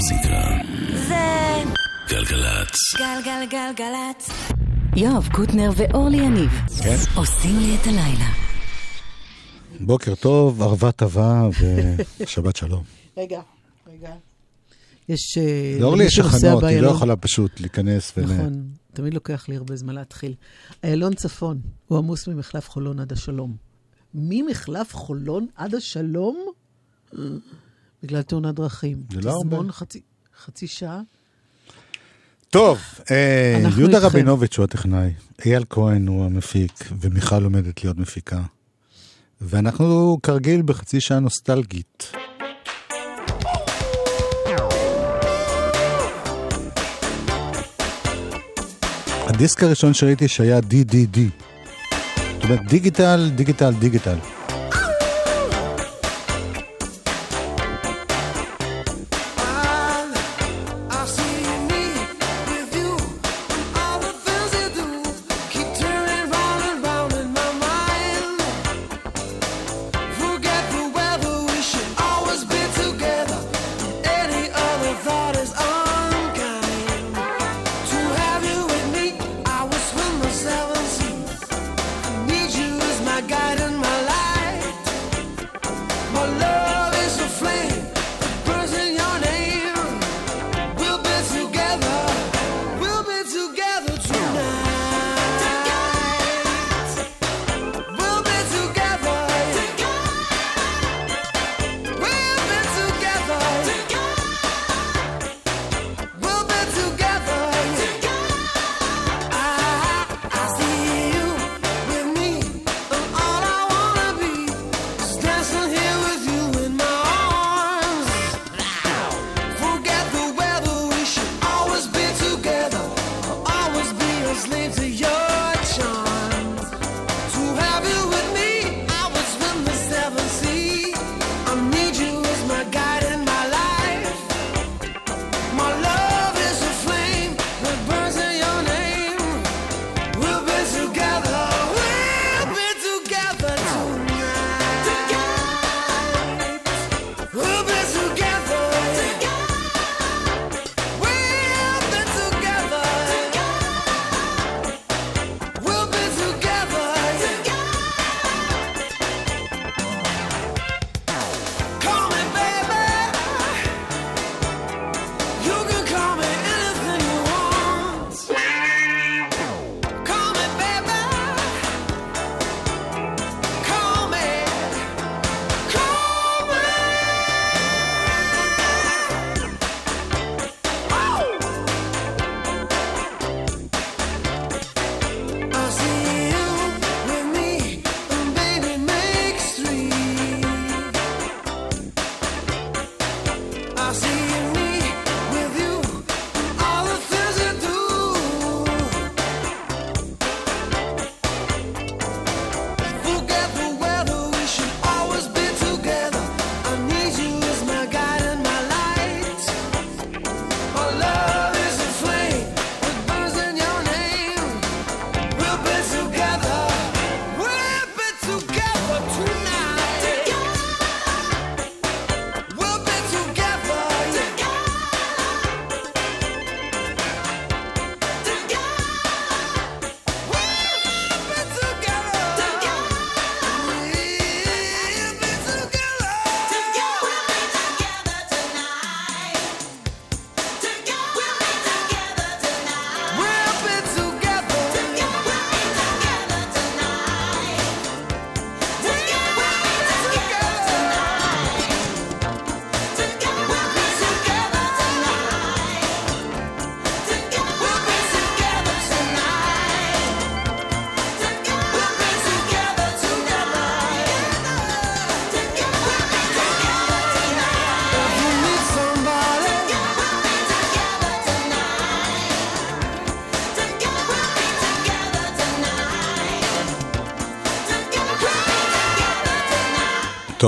המוזיקה. זה גלגלצ. גלגלגלגלצ. יואב קוטנר ואורלי יניב כן. עושים לי את הלילה. בוקר טוב, ערבה טובה ושבת שלום. רגע, רגע. יש... אה, לאורלי יש הכנות, היא לא יכולה פשוט להיכנס ול... נכון, תמיד לוקח לי הרבה זמן להתחיל. איילון צפון, הוא עמוס ממחלף חולון עד השלום. ממחלף חולון עד השלום? בגלל תאונת דרכים. זה לא תזמון הרבה. חצי, חצי שעה. טוב, אה, יהודה איתכם. רבינוביץ' הוא הטכנאי, אייל כהן הוא המפיק, ומיכל עומדת להיות מפיקה. ואנחנו כרגיל בחצי שעה נוסטלגית. הדיסק הראשון שראיתי שהיה DDD. זאת אומרת, דיגיטל, דיגיטל, דיגיטל.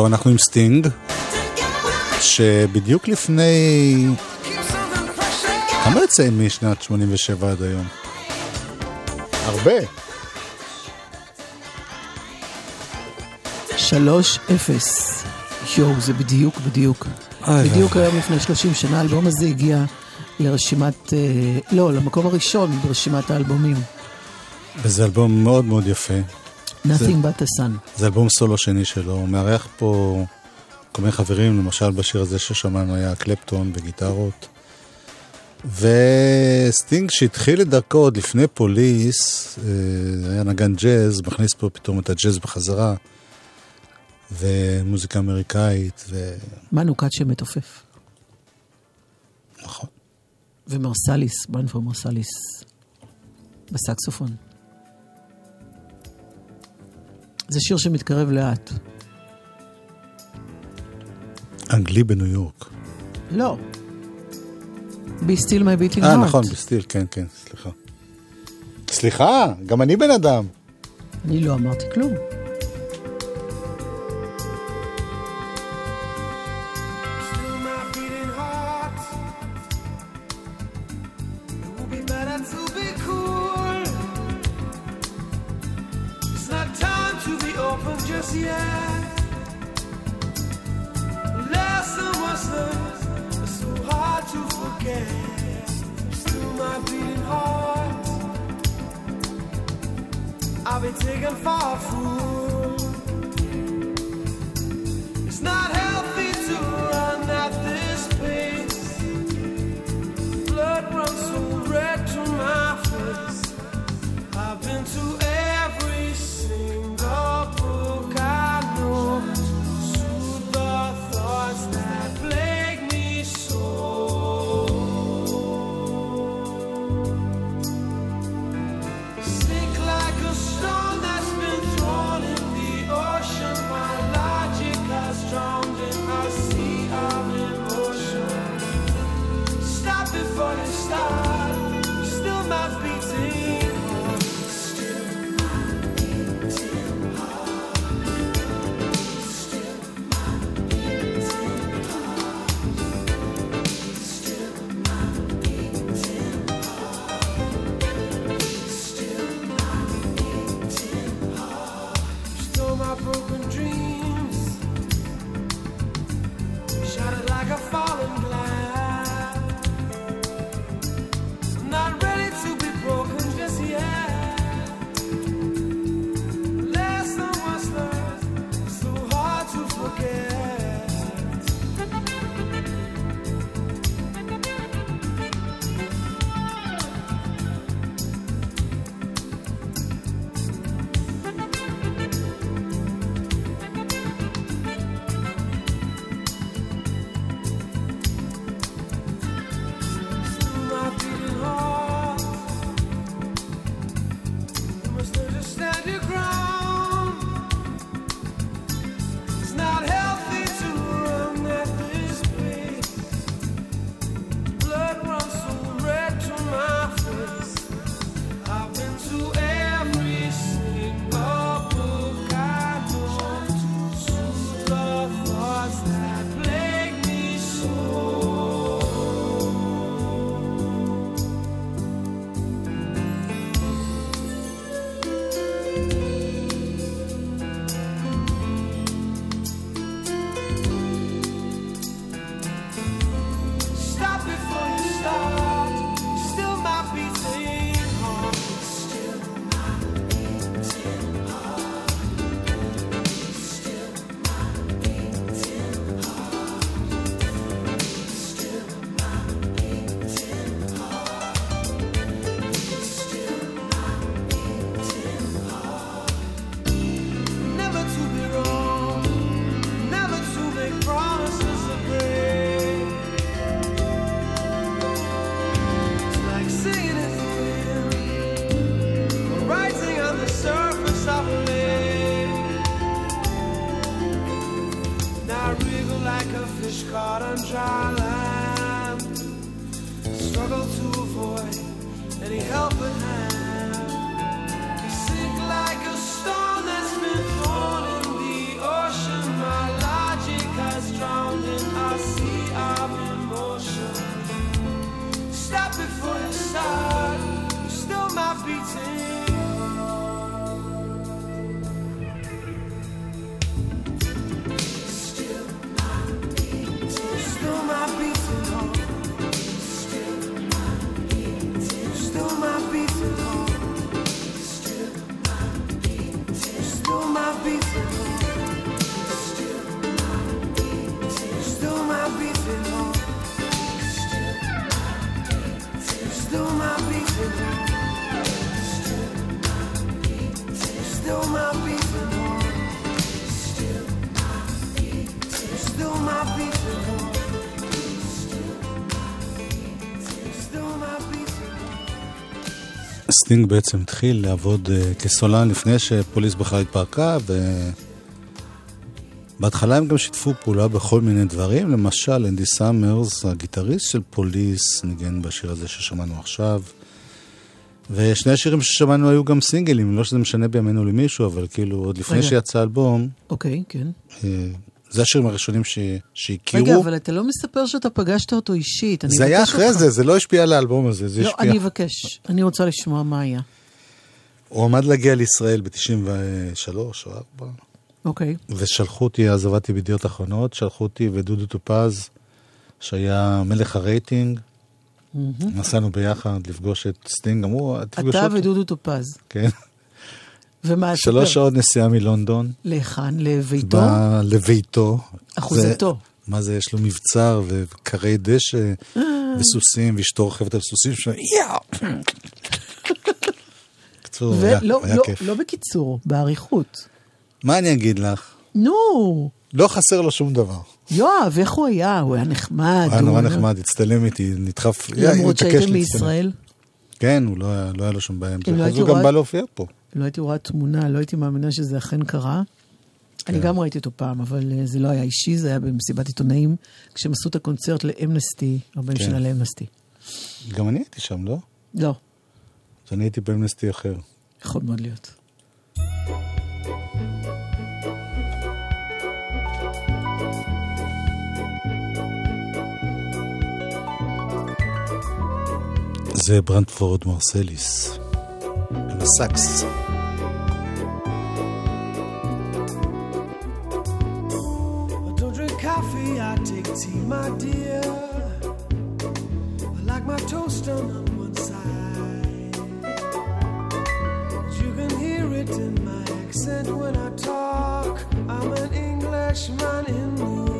אנחנו עם סטינג, שבדיוק לפני... כמה יוצא משנת 87 עד היום? הרבה. שלוש אפס. יואו, זה בדיוק, בדיוק. איי, בדיוק היום לפני 30 שנה האלבום הזה הגיע לרשימת, אה, לא, למקום הראשון ברשימת האלבומים, וזה אלבום מאוד מאוד יפה. Nothing but the sun. זה אלבום סולו שני שלו, הוא מארח פה כל מיני חברים, למשל בשיר הזה ששמענו היה קלפטון בגיטרות. וסטינג שהתחיל את דרכו עוד לפני פוליס, אה, היה נגן ג'אז, מכניס פה פתאום את הג'אז בחזרה, ומוזיקה אמריקאית, ו... מנו קאצ'ה מתופף. נכון. ומרסליס, ברנפורד מרסליס, בסקסופון. זה שיר שמתקרב לאט. אנגלי בניו יורק. לא. Be still my beating heart. אה, נכון, בסטיל, כן, כן, סליחה. סליחה, גם אני בן אדם. אני לא אמרתי כלום. סטינג בעצם התחיל לעבוד אה, כסולן לפני שפוליס בכלל התפרקה, ובהתחלה הם גם שיתפו פעולה בכל מיני דברים, למשל אנדי סאמרס, הגיטריסט של פוליס, ניגן בשיר הזה ששמענו עכשיו. ושני השירים ששמענו היו גם סינגלים, לא שזה משנה בימינו למישהו, אבל כאילו עוד לפני רגע. שיצא האלבום, אוקיי, כן. אה, זה השירים הראשונים ש... שהכירו. רגע, אבל אתה לא מספר שאתה פגשת אותו אישית. זה היה אחרי אותך. זה, זה לא השפיע על האלבום הזה, זה לא, השפיע... אני אבקש. אני רוצה לשמוע מה היה. הוא עמד להגיע לישראל ב-93 או 4, אוקיי. ושלחו אותי, אז עבדתי בידיעות אחרונות, שלחו אותי ודודו טופז, שהיה מלך הרייטינג. נסענו ביחד לפגוש את סטינג, אמרו, תפגשו אתה אותו. ודודו טופז. כן. ומה, שלוש ספר. שעות נסיעה מלונדון. להיכן? לביתו? בא לביתו. אחוזתו. זה- מה זה, יש לו מבצר וכרי דשא וסוסים, ואשתו רוכבת על סוסים שלו, יאו! בקיצור, היה ולא, היה לא, כיף. לא בקיצור, באריכות. מה אני אגיד לך? נו, לא חסר לו שום דבר. יואב, איך הוא היה? הוא היה נחמד. היה נורא הוא- נחמד, הצטלם איתי, נדחף, למרות שהייתם. בישראל, כן, הוא לא היה, לא היה לו שום בעיה עם אם לא זה. אז הוא גם בא להופיע פה. לא הייתי רואה תמונה, לא הייתי מאמינה שזה אכן קרה. אני כן. גם ראיתי אותו פעם, אבל אה, זה לא היה אישי, זה היה במסיבת עיתונאים, כשהם עשו את הקונצרט לאמנסטי, 40 כן. שנה לאמנסטי. גם אני הייתי שם, לא? לא, אז אני הייתי באמנסטי אחר. יכול מאוד להיות. זה ברנדפורד מרסליס. עם הסאקס. Tea, my dear. I like my toast on one side. You can hear it in my accent when I talk. I'm an Englishman in New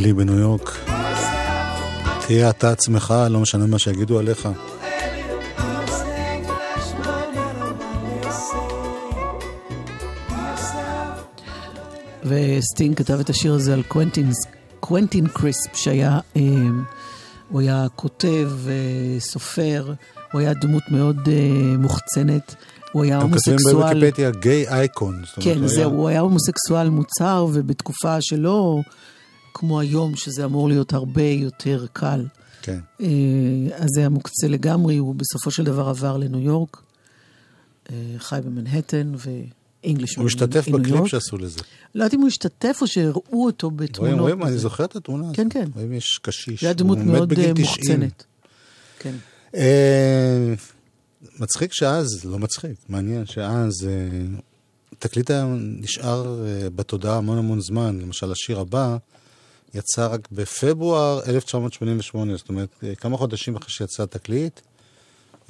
אנגלי בניו יורק. תהיה אתה עצמך, לא משנה מה שיגידו עליך. וסטינג כתב את השיר הזה על קוונטין, קוונטין קריספ, שהיה, אה, הוא היה כותב, אה, סופר, הוא היה דמות מאוד אה, מוחצנת, הוא היה הם כותבים הומוסקסואל. בוויקיפדיה gay icon. כן, זהו, היה- הוא היה הומוסקסואל מוצהר, ובתקופה שלא כמו היום, שזה אמור להיות הרבה יותר קל. כן. אה, אז זה היה מוקצה לגמרי, הוא בסופו של דבר עבר לניו יורק, אה, חי במנהטן ואנגליש הוא השתתף בקליפ שעשו לזה. לא יודעת אם הוא השתתף או שהראו אותו בתמונות. רואים, רואים, אני. זוכר את התמונה הזאת. כן, כן. רואים, יש קשיש. זה היה דמות מאוד אה, 90. מוחצנת. כן. מצחיק שאז, לא מצחיק, מעניין שאז תקליט היה נשאר בתודעה המון המון זמן. למשל, השיר הבא יצא רק בפברואר 1988, זאת אומרת, אה, כמה חודשים אחרי שיצא התקליט,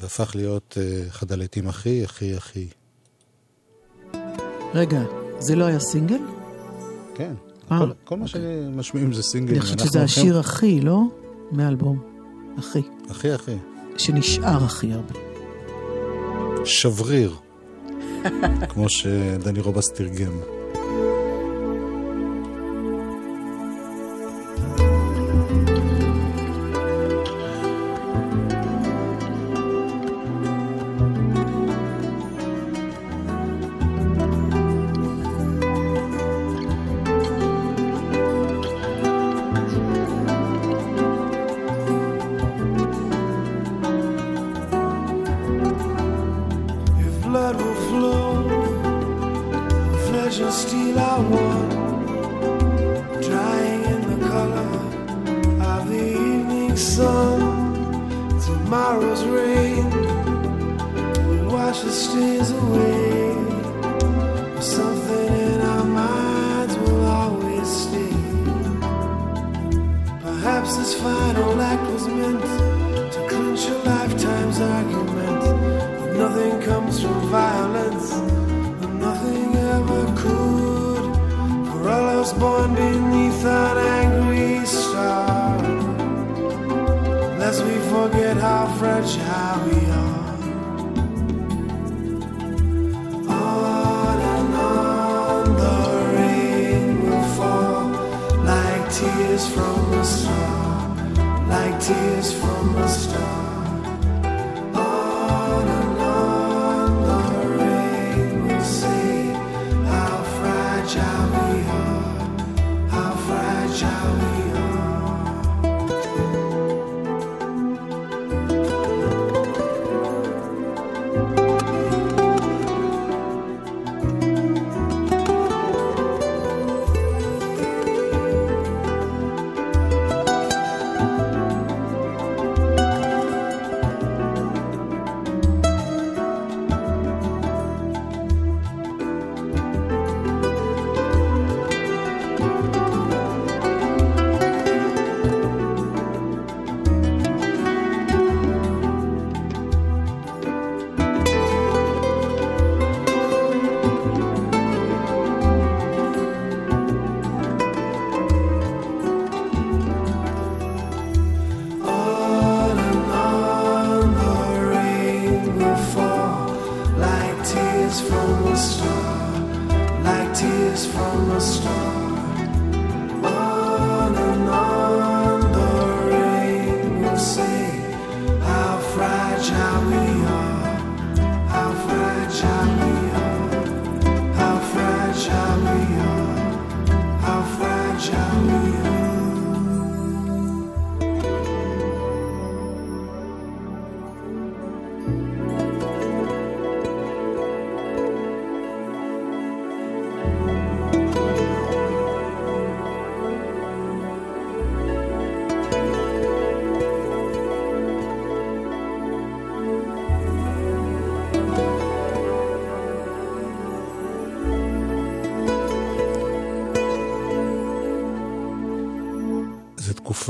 והפך להיות אה, אחד הלהיטים הכי, הכי, הכי. רגע, זה לא היה סינגל? כן. אה, כל, כל מה אוקיי. שמשמיעים זה סינגל. אני חושבת שזה השיר הכי, לא? מהאלבום. הכי. הכי, הכי. שנשאר הכי הרבה. שבריר, כמו שדני רובס תרגם.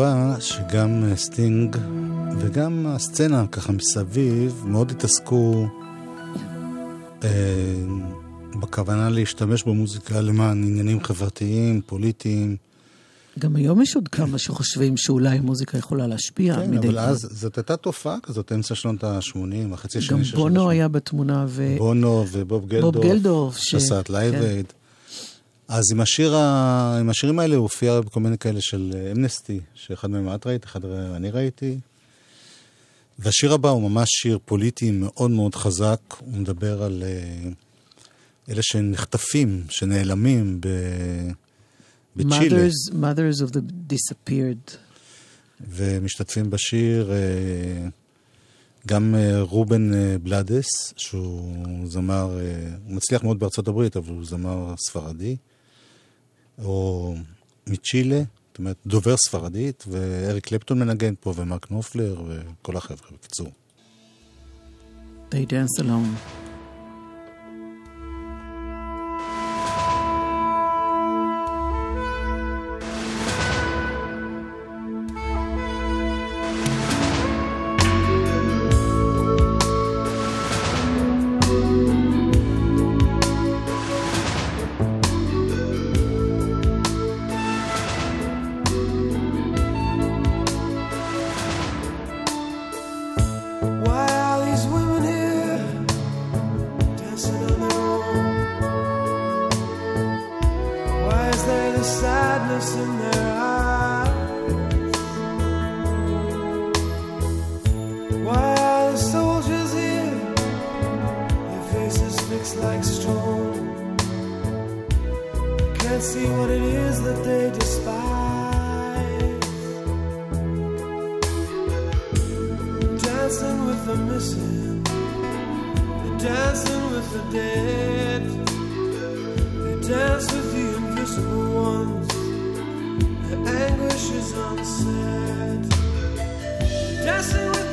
תקופה שגם אה, סטינג וגם הסצנה ככה מסביב מאוד התעסקו אה, בכוונה להשתמש במוזיקה למען עניינים חברתיים, פוליטיים. גם היום יש עוד כמה שחושבים שאולי מוזיקה יכולה להשפיע כן, מדי אבל פעם. אז זאת הייתה תופעה כזאת, אמצע שנות ה-80, החצי גם השני של שנות בונו ה-80. היה בתמונה, ו... בונו ובוב גלדורף. גלדורף, ש- שעשה את Live כן. Aid. אז עם, השיר ה... עם השירים האלה הוא הופיע בכל מיני כאלה של אה, אמנסטי, שאחד מהם את ראית, אחד אני ראיתי. והשיר הבא הוא ממש שיר פוליטי מאוד מאוד חזק, הוא מדבר על אה, אלה שנחטפים, שנעלמים ב... בצ'ילה, Mothers, mothers of the disappeared. ומשתתפים בשיר אה, גם רובן בלאדס, שהוא זמר, הוא מצליח מאוד בארצות הברית, אבל הוא זמר ספרדי, או מצ'ילה, זאת אומרת, דובר ספרדית, ואריק קלפטון מנגן פה, ומרק נופלר, וכל החבר'ה, בקיצור. They dance alone. Dancing with the missing, they're dancing with the dead, they dance with the invisible ones, their anguish is unsaid. Dancing with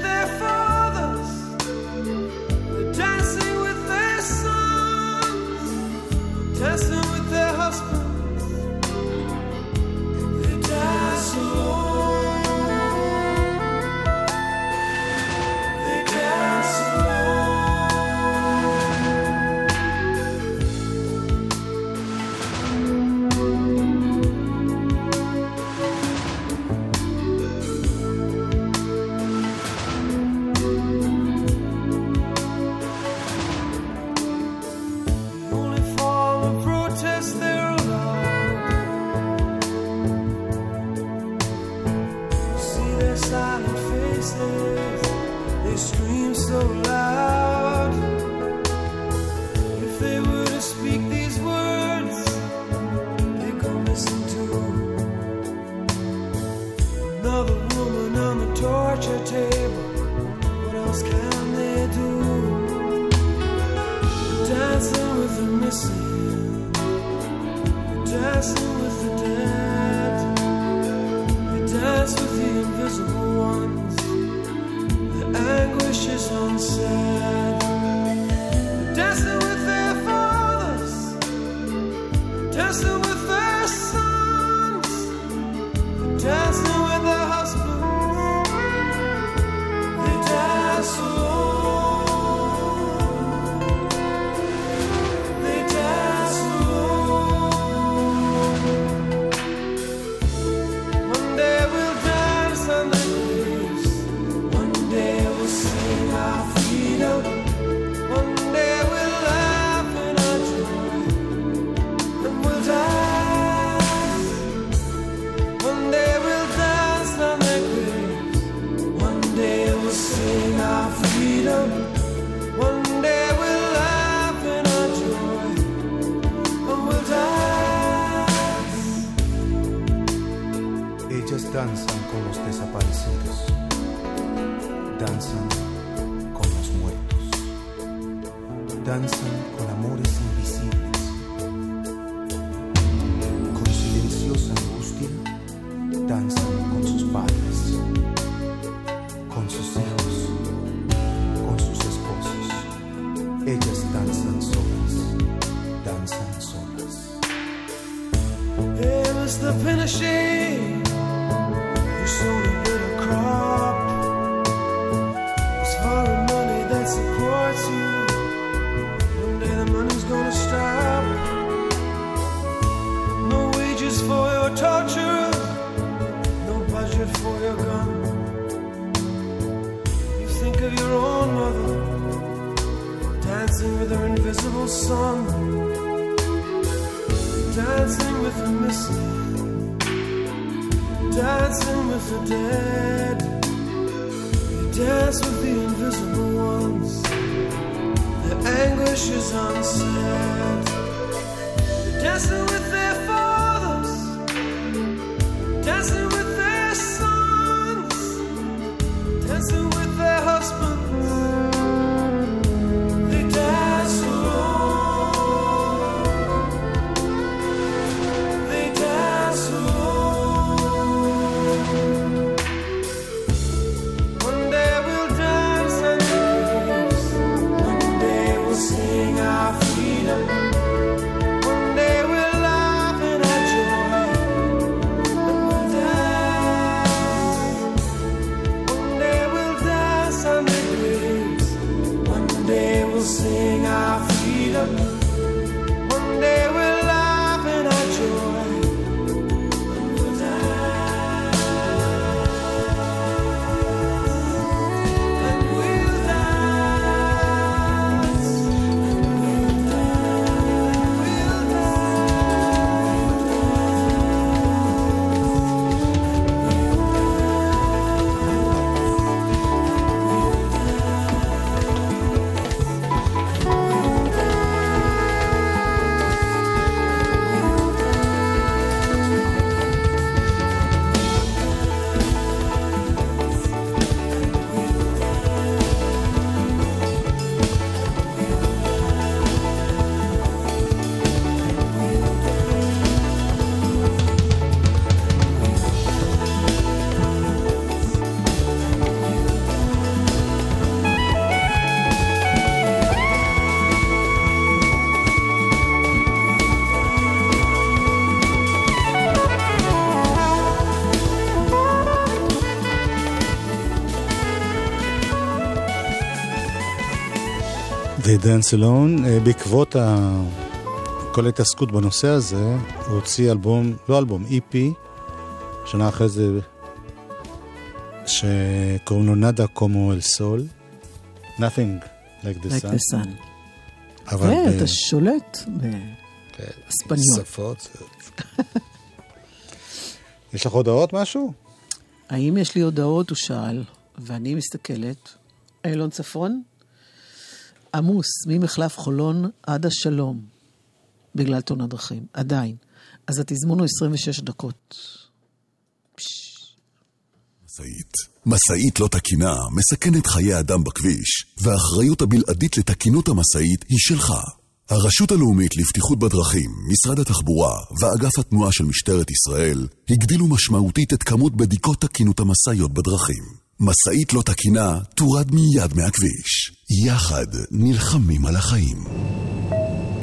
dancing with the dead. They dance with the invisible ones. Their anguish is unsaid. They're dancing with their fathers, dancing with their sons, dancing with Dance Alone, אה, בעקבות ה... כל ההתעסקות בנושא הזה, הוא הוציא אלבום, לא אלבום, EP, שנה אחרי זה, שקוראים לו נאדה קומו אל סול, Nothing like the Like sun, the sun. אבל ב- ואתה שולט ב... כן. שפות. יש לך הודעות משהו? האם יש לי הודעות? הוא שאל, ואני מסתכלת. איילון צפון, עמוס ממחלף חולון עד השלום, בגלל תאונת דרכים, עדיין. אז התזמון הוא 26 דקות. משאית. משאית לא תקינה מסכנת חיי אדם בכביש, והאחריות הבלעדית לתקינות המשאית היא שלך. הרשות הלאומית לבטיחות בדרכים, משרד התחבורה ואגף התנועה של משטרת ישראל הגדילו משמעותית את כמות בדיקות תקינות המשאיות בדרכים. משאית לא תקינה תורד מיד מהכביש. יחד נלחמים על החיים.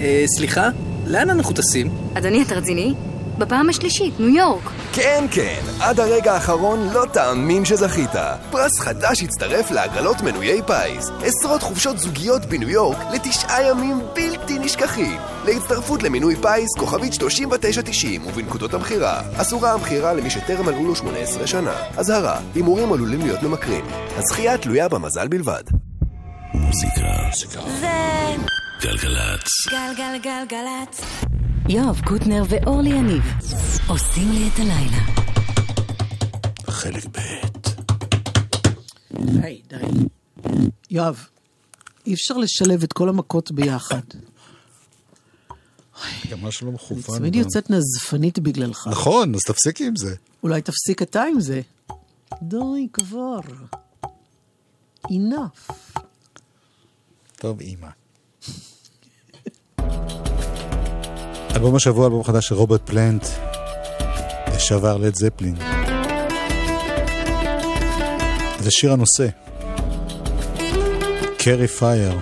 אה, סליחה? לאן אנחנו טסים? אדוני, אתה רציני? בפעם השלישית, ניו יורק. כן, כן, עד הרגע האחרון לא תאמין שזכית. פרס חדש הצטרף להגרלות מנויי פיס. עשרות חופשות זוגיות בניו יורק לתשעה ימים בלתי נשכחים. להצטרפות למינוי פיס, כוכבית 3990 ובנקודות המכירה. אסורה המכירה למי שטרם מלאו לו 18 שנה. אזהרה, הימורים עלולים להיות ממכרים. הזכייה תלויה במזל בלבד. מוזיקה. זה גלגלצ. גלגלגלגלצ. יואב קוטנר ואורלי יניב עושים לי את הלילה. חלק ב'. די, די. יואב, אי אפשר לשלב את כל המכות ביחד. גם משהו לא אני מכוון. תמיד גם. יוצאת נזפנית בגללך. נכון, אז תפסיקי עם זה. אולי תפסיק אתה עם זה. די כבר. enough. טוב, אימא. אלבום השבוע, אלבום חדש של רוברט פלנט, לשעבר לד זפלין. זה שיר הנושא. קרי פייר.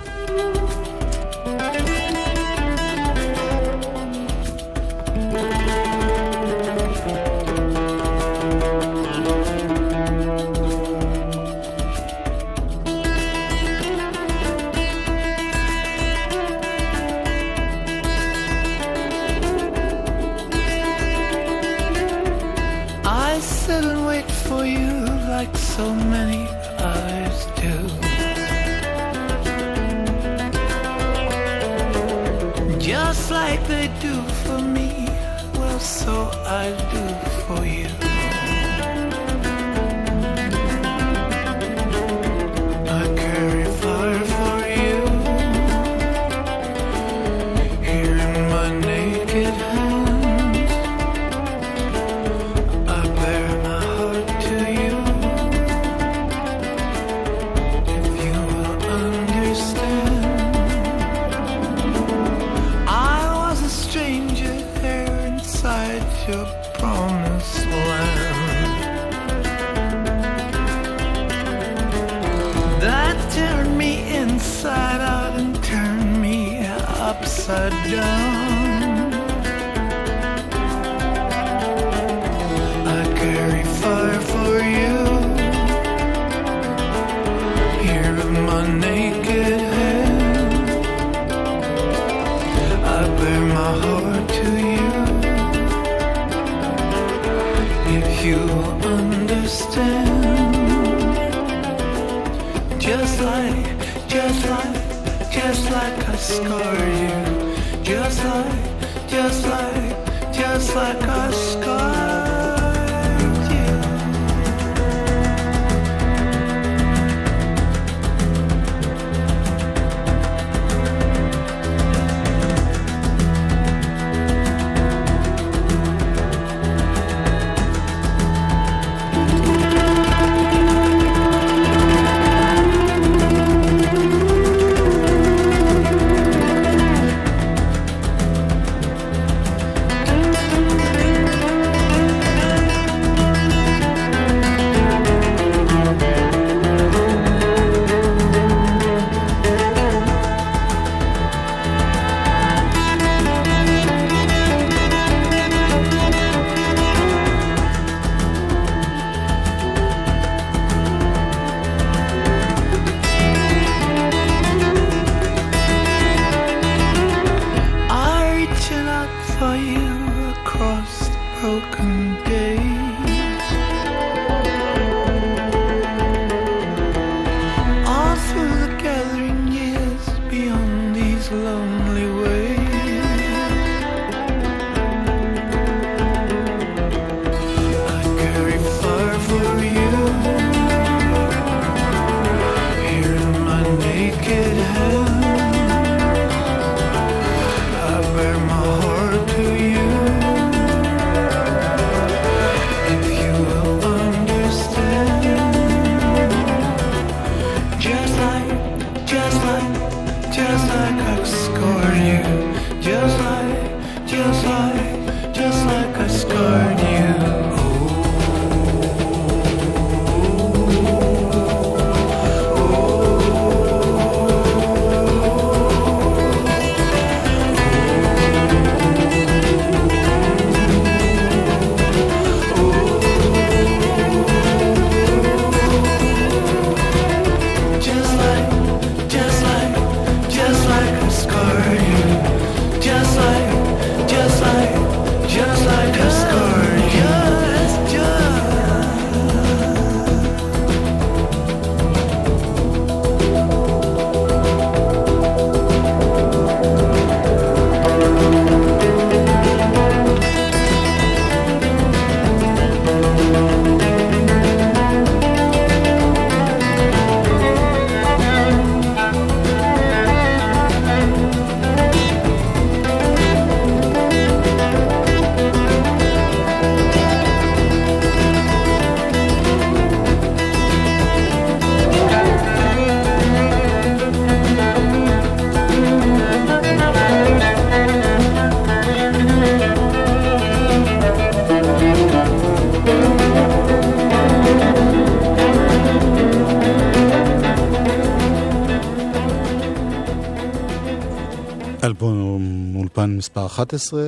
מספר 11.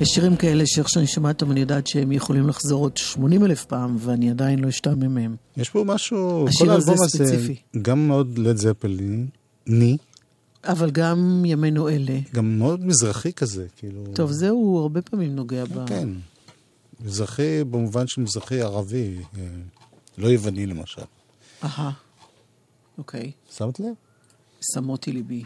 יש שירים כאלה שאיך שאני שומעת אותם אני יודעת שהם יכולים לחזור עוד 80 אלף פעם ואני עדיין לא אשתעמם מהם. יש פה משהו, כל האלבום הזה, ספציפי. גם מאוד לד זפלין, ני. אבל גם ימינו אלה. גם מאוד מזרחי כזה, כאילו... טוב, זה הוא הרבה פעמים נוגע כן, ב... כן. מזרחי במובן של מזרחי ערבי, אה, לא יווני למשל. אהה, אוקיי. שמת לב? שמותי ליבי.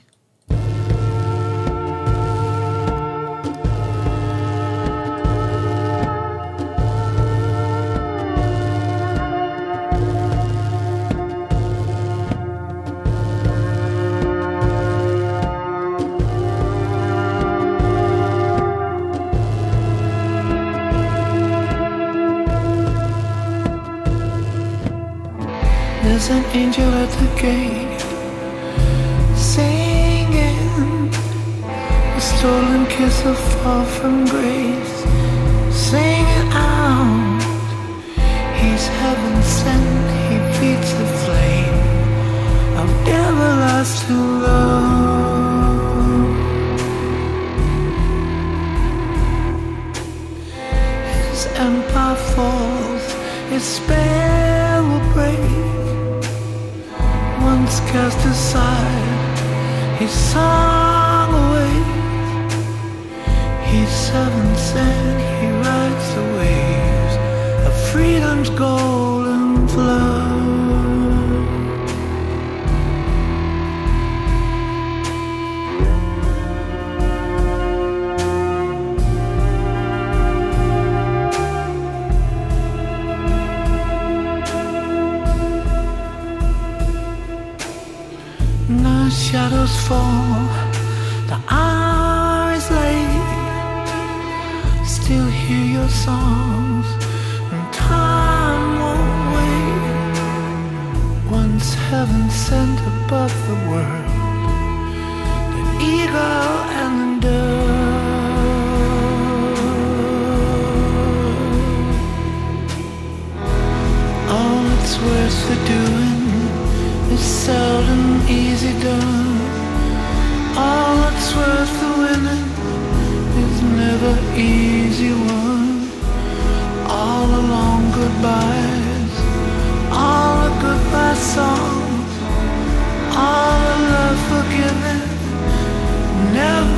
There's an angel at the gate singing a stolen kiss of fall from grace. Singing out, He's heaven sent. He feeds the flame of everlasting love. His empire falls, His spell cast aside, his song awaits. He's seven sent, he rides the waves of freedom's golden shadows fall, the hour is late. Still hear your songs, and time won't wait. Once heaven sent above the world, the eagle and the dove. All it's worth easy done. All that's worth the winning is never easy won. All the long goodbyes, all the goodbye songs, all the love forgiven, never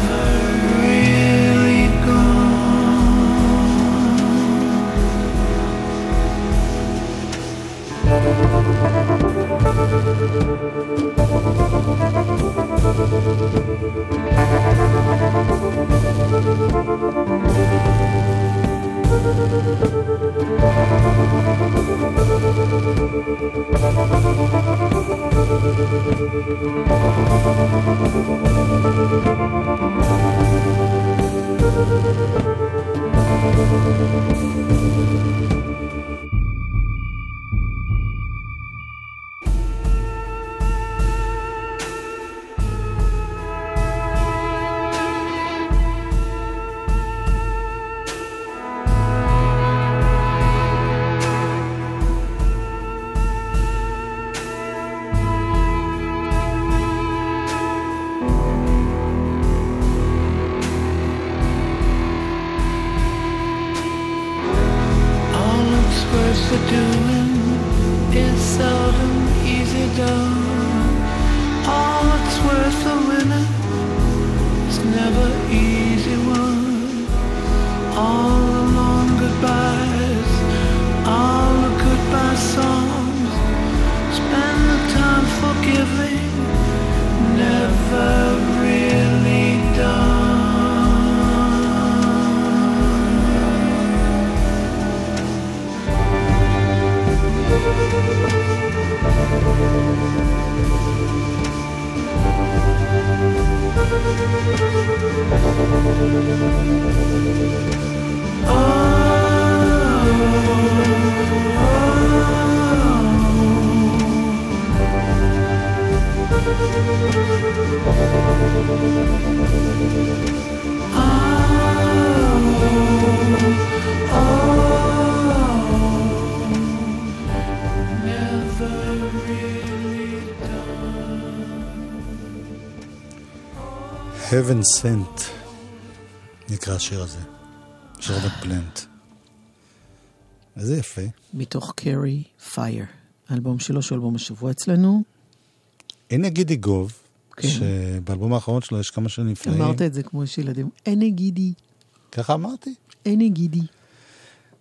Heaven Sent נקרא השיר הזה, של רוברט פלנט. איזה יפה. מתוך קרי פייר, האלבום שלו, שהוא אלבום השבוע אצלנו. אין נגיד יגוב, כן. שבאלבום האחרון שלו יש כמה שנים נפלאים. אמרת את זה כמו יש ילדים. אין נגידי, ככה אמרתי. אין נגידי.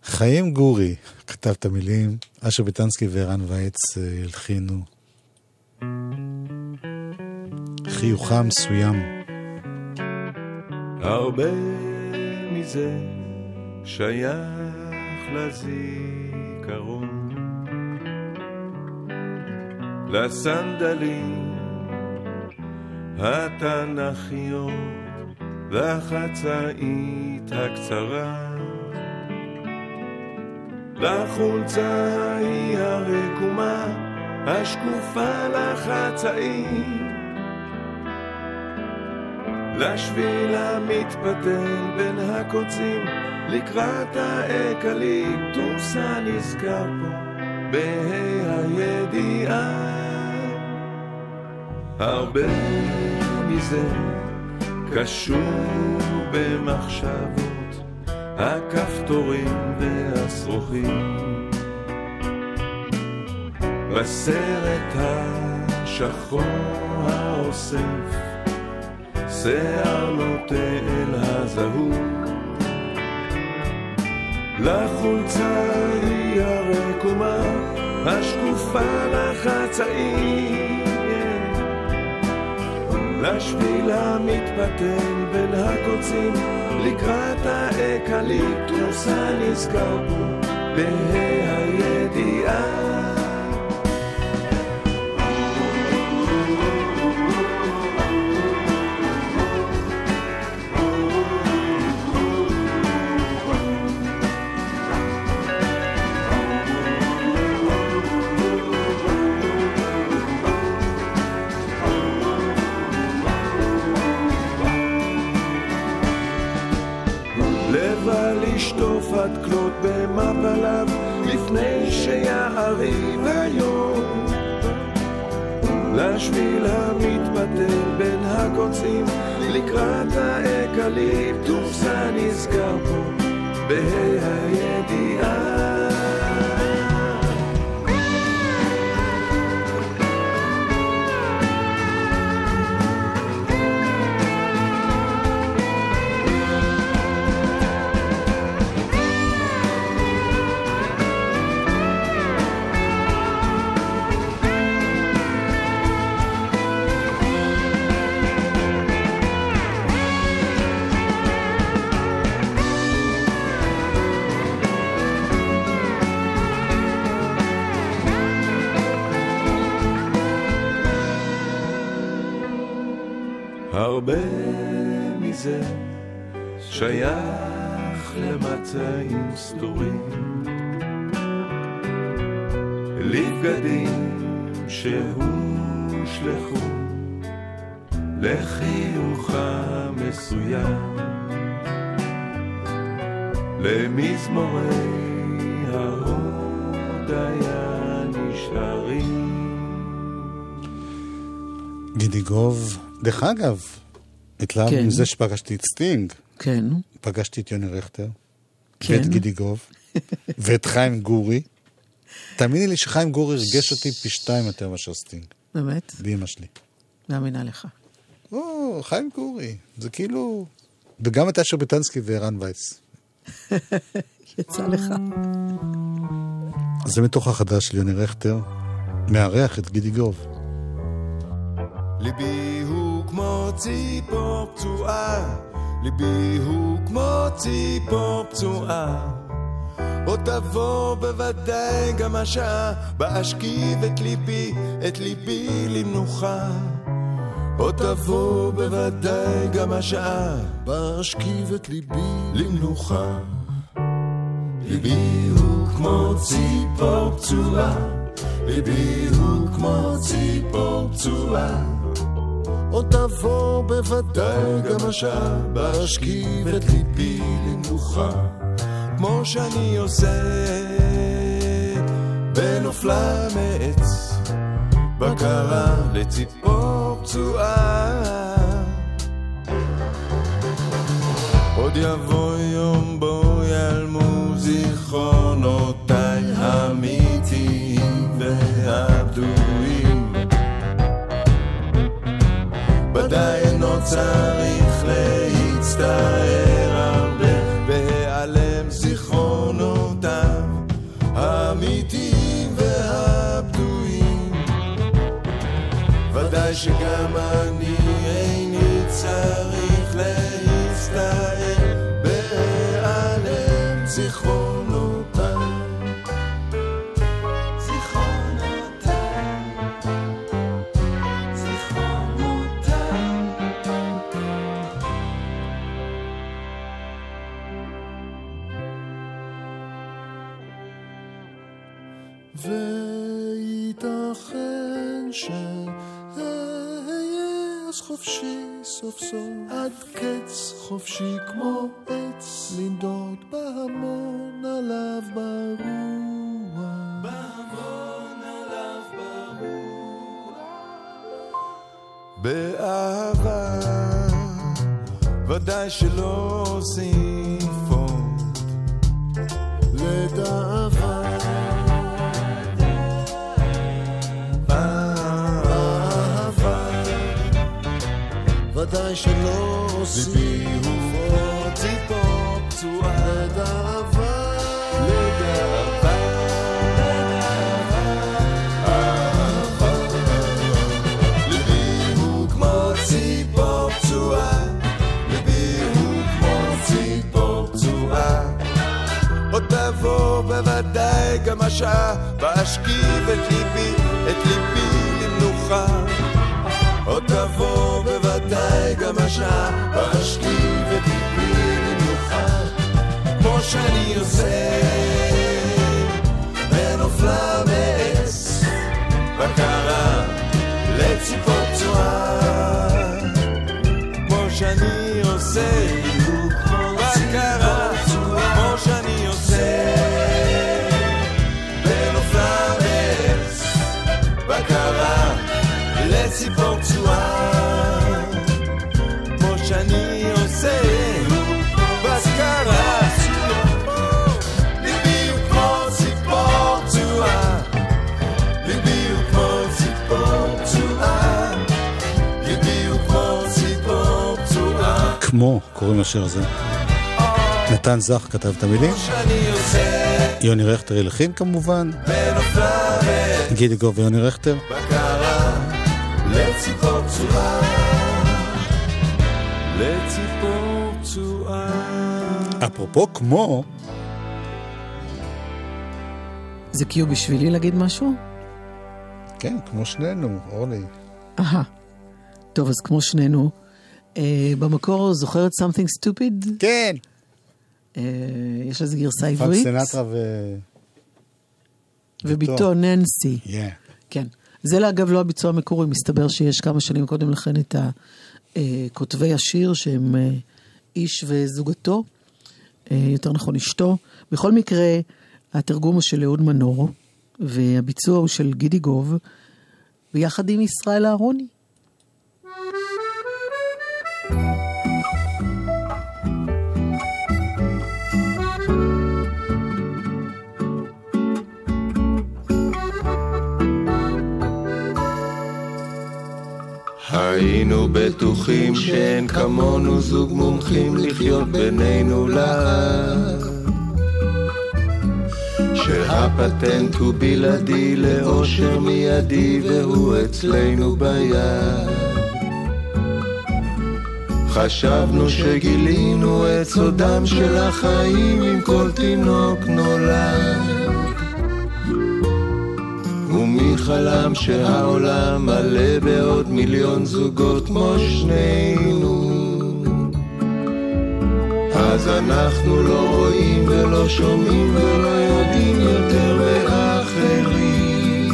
חיים גורי כתב את המילים, אשר ביטנסקי וערן וייץ אה, הלחינו. חיוכה מסוים. הרבה מזה שייך לזיכרון, לסנדלים התנ"כיות והחצאית הקצרה, לחולצה ההיא הרקומה השקופה לחצאים, לשביל המתפתל בין הקוצים, לקראת האקליפטוס הנזכר פה, בה"א הידיעה. הרבה מזה קשור במחשבות, הכפתורים והשרוכים. בסרט השחור האוסף, שיער נוטה אל הזהות. לחולצה היא הרקומה, השקופה לחצאים. לשביל המתפתל בין הקוצים, לקראת האקליפטוס הנזכר פה, בה"א הידיעה. כלות במפליו לפני שיעריב היום. לשביל המתפתל בין הקוצים לקראת האקליפטוס הנזכר פה בה"א הידיעה שייך למצעים סתורים, לבגדים שהושלכו לחיוך המסוים, למזמורי ההודיה נשארים. גידי גוב, דרך אגב, התלהב כן. מזה שפגשתי את סטינג, כן, פגשתי את יוני רכטר, כן. ואת גידי גוב, ואת חיים גורי. תאמיני לי שחיים גורי הרגש אותי פי שתיים יותר מאשר סטינג, באמת, באמא שלי. מאמינה לך. או, חיים גורי, זה כאילו... וגם את אשר ביטנסקי וערן וייס. יצא לך. זה מתוך החדש של יוני רכטר, מארח את גידיגוב. ליבי הוא כמו ציפור פצועה, ליבי הוא כמו ציפור פצועה. עוד תבוא בוודאי גם השעה, בה אשכיב את ליבי, את ליבי למנוחה. עוד תבוא בוודאי גם השעה, בה אשכיב את ליבי למנוחה. ליבי הוא כמו ציפור פצועה, ליבי הוא כמו ציפור פצועה. עוד תבוא בוודאי גם השעה, בה אשכיב את ליבי למנוחה. כמו שאני עושה בנופלה מעץ, בקרה לציפור פצועה. עוד יבוא יום בו ייעלמו זיכרונותיי האמיתיים צריך להצטער הרבה בהיעלם זיכרונותיו האמיתיים והבדויים. ודאי שגם אני איני צריך להצטער בהיעלם זיכרונותיו. חופשי סוף סוף. עד קץ חופשי כמו עץ לנדוד בהמון עליו ברוח. בהמון עליו ברוח. באהבה ודאי שלא אוסיף עוד לדאבה ודאי שלא אוסיף עוד ציפור פצועה. לדאבה לדאבה תבוא בוודאי גם השעה. ואשכיב את ליבי, את ליבי למנוחה בוודאי גם השעה את ליבי למנוחה כמו שאני עושה. בנופלה מעץ בקרה לציפור קוראים לשיר הזה. נתן זך כתב את המילים, יוני רכטר הלחין כמובן, בנופלה מעץ גידי גוב ויוני רכטר. בקרה לציפור פצועה לציפור פצועה אפרופו כמו, זה קיו בשבילי להגיד משהו? כן, כמו שנינו, אורלי. אהה. טוב, אז כמו שנינו, במקור זוכרת something stupid? כן. אה, יש לזה גרסה עברית. סנטרה ו... וביתו ננסי. כן. זה אגב לא הביצוע המקורי, מסתבר שיש כמה שנים קודם לכן את כותבי השיר שהם אה, איש וזוגתו, אה, יותר נכון אשתו. בכל מקרה, התרגום הוא של אהוד מנור, והביצוע הוא של גידי גוב, ביחד עם ישראל אהרוני. היינו בטוחים שאין כמונו זוג מומחים לחיות בינינו לעד שהפטנט הוא בלעדי לאושר מיידי והוא אצלנו ביד. חשבנו שגילינו את סודם של החיים עם כל תינוק נולד ומי חלם שהעולם מלא בעוד מיליון זוגות כמו שנינו. אז אנחנו לא רואים ולא שומעים ולא יודעים יותר מאחרים.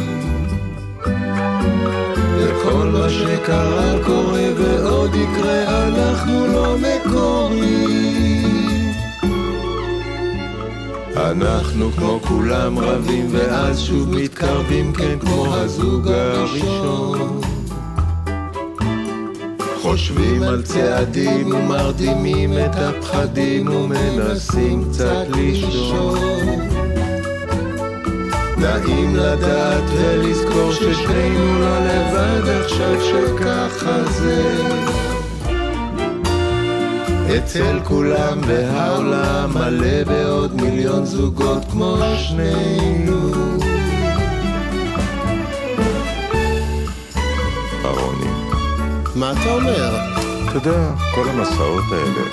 וכל מה שקרה קורה ועוד יקרה אנחנו לא מקוריים אנחנו כמו כולם רבים ואז שוב מתקרבים כן כמו הזוג הראשון. חושבים על צעדים ומרדימים את הפחדים ומנסים קצת לישון. נעים לדעת ולזכור ששנינו לא לבד עכשיו שככה זה אצל כולם והעולם מלא בעוד מיליון זוגות כמו שנינו. אהרוני. מה אתה אומר? אתה יודע, כל המסעות האלה.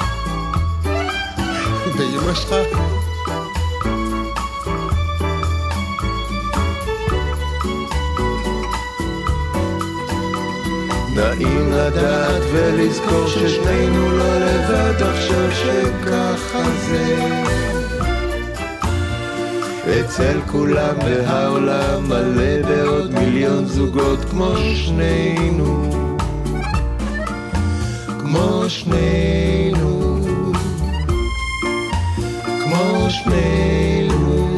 באמא שלך? נעים לדעת ולזכור ששנינו לא לבד עכשיו שככה זה. אצל כולם והעולם מלא בעוד מיליון זוגות כמו שנינו. כמו שנינו. כמו שנינו.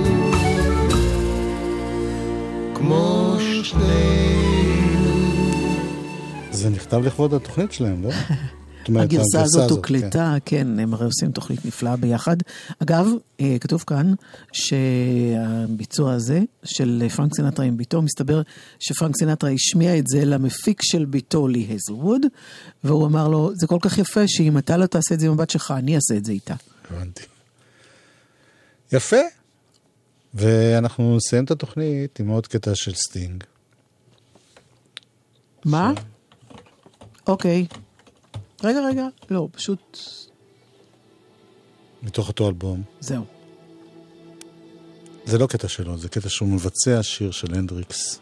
כמו שנינו נכתב לכבוד התוכנית שלהם, לא? הגרסה הזאת כן. הוקלטה, כן, הם הרי עושים תוכנית נפלאה ביחד. אגב, אה, כתוב כאן שהביצוע הזה של פרנק סינטרה עם ביתו, מסתבר שפרנק סינטרה השמיע את זה למפיק של ביתו, לי הזלווד, והוא אמר לו, זה כל כך יפה שאם אתה לא תעשה את זה עם הבת שלך, אני אעשה את זה איתה. הבנתי. יפה. ואנחנו נסיים את התוכנית עם עוד קטע של סטינג. מה? אוקיי. רגע, רגע, לא, פשוט מתוך אותו אלבום. זהו. זה לא קטע שלו, זה קטע שהוא מבצע שיר של הנדריקס.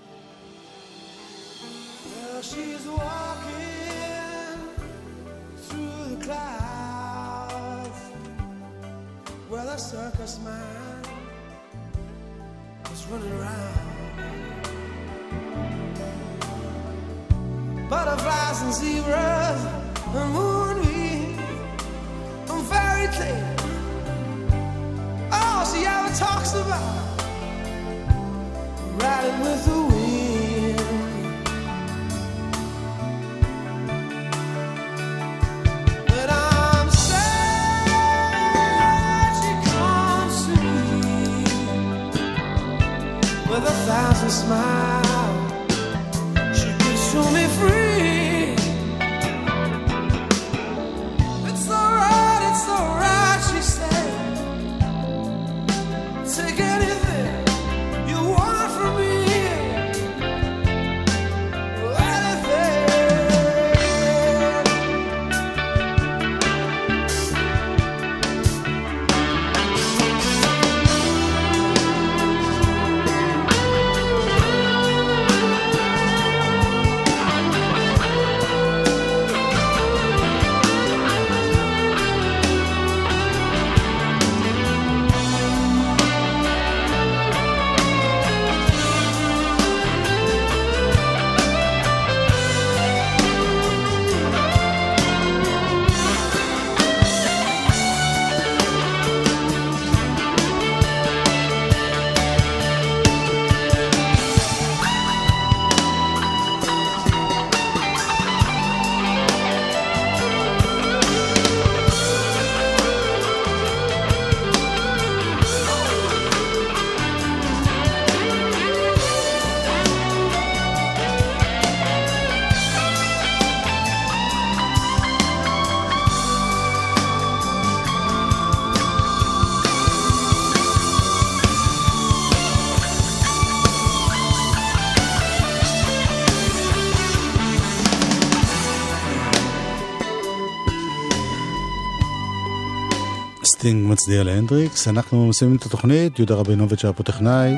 סטינג מצדיע להנדריקס. אנחנו מסיימים את התוכנית, יהודה רבינוביץ' היה פה טכנאי,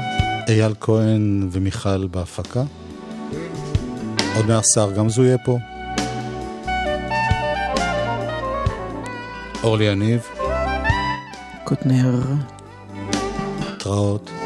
אייל כהן ומיכל בהפקה. עוד מעט שר גם זו יהיה פה. אורלי יניב, קוטנר. להתראות.